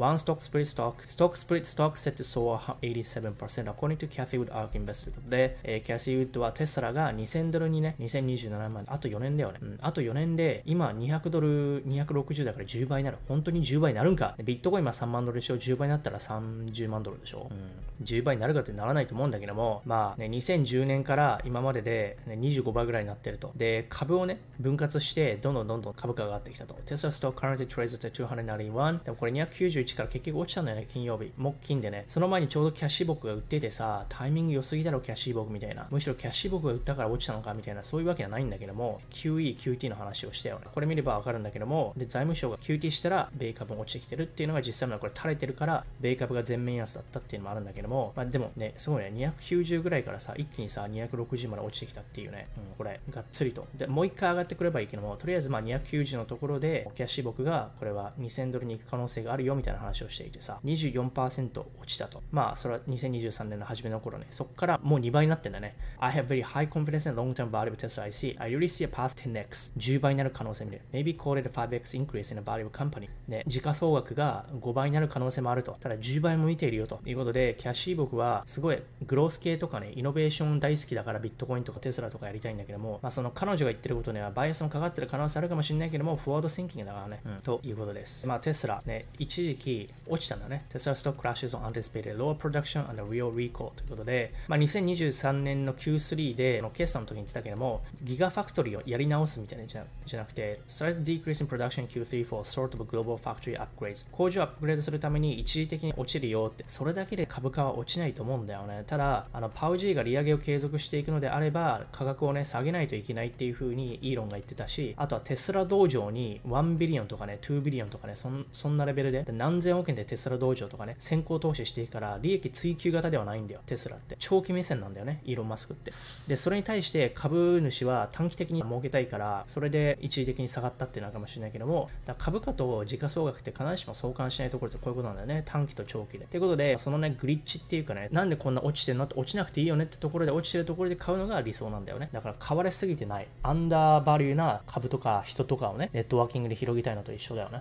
One stock split stock, stock split stock set to soar 87% according to Cathy Wood ARK Investor で、えー、キャシー・ウッドはテスラが2000ドルにね、2027年まで、あと4年だよね。うん、あと4年で、今200ドル、260だから10倍になる。本当に10倍になるんかビットコイン今3万ドルでしょ ?10 倍になったら30万ドルでしょ、うん、?10 倍になるかってならないと思うんだけども、まあね、2010年から今までで、ね、25倍ぐらいになってると。で、株をね、分割して、どんどんどんどん株価が上がってきたと。テスラスト currently trades at 291。でもこれ291から結局落ちたんだよね、金曜日。木金でね。その前にちょうどキャッシーボックが売っててさ、タイミング良すぎだろ、キャッシーボックみたいな。むしろキャッシーボックが売ったから落ちたのかみたいな、そういうわけじゃないんだけども、QE、QT の話をしたよね。これ見ればわかるんだけども、で、財務省が QT したら、米株も落ちてきてるっていうのが実際のこれ垂れてるから、米株が全面安だったっていうのもあるんだけども、まあでもね、すごいね、290ぐらいからさ、一気にさ、260まで落ちてきたっていうね、うん、これ、がっつりと。で、もう一回上がってくればいいけども、とりあえずまあ290のところで、キャッシーボックが、これは2000ドルに行く可能性があるよみたいな話をしていてさ、24%落ちたと。まあ、それは2023年の初めの頃ね、そこからもう2倍になってんだね。I have very high confidence in long-term value of Tesla I see. I really see a path 10x. 10倍になる可能性見る。Maybe call it a 5x increase in the value of company. ね、時価総額が5倍になる可能性もあると。ただ10倍も見ているよということで、キャッシー僕はすごいグロース系とかね、イノベーション大好きだからビットコインとかテスラとかやりたいんだけども、まあその彼女が言ってることにはバイアスもかかってる可能性あるかもしれないけども、 forward thinking だからね、うん、ということです。まあテスラね、一時期落ちたんだね。 Tesla stock crash on anticipated lower production and real recall ということで、まあ2023年の Q3 での決算の時に言ってたけども、ギガファクトリーをやり直すみたいなじゃじゃなくて、slight decrease in production Q3 for sort of global factory upgrades 工場アップグレードするために一時的に落ちるよって、それだけで株価は落ちないと思うんだよね。ただ、あの、パウジーが利上げを継続していくのであれば、価格をね、下げないといけないっていう風にイーロンが言ってたし、あとはテスラ Dojo に1 billion とかね、2 billion とかね、そんそんなレベルで何千億円でテスラ道場とかね、先行投資していくから、利益追求型ではないんだよ、テスラって。長期目線なんだよね、イーロン・マスクって。で、それに対して株主は短期的に儲けたいから、それで一時的に下がったっていうのかもしれないけども、株価と時価総額って必ずしも相関しないところってこういうことなんだよね。短期と長期で。ということで、そのね、グリッチっていうかね、なんでこんな落ちてんの？って落ちなくていいよねってところで落ちてるところで買うのが理想なんだよね。だから買われすぎてない。アンダーバリューな株とか人とかをね、ネットワーキングで広げたいのと一緒だよね。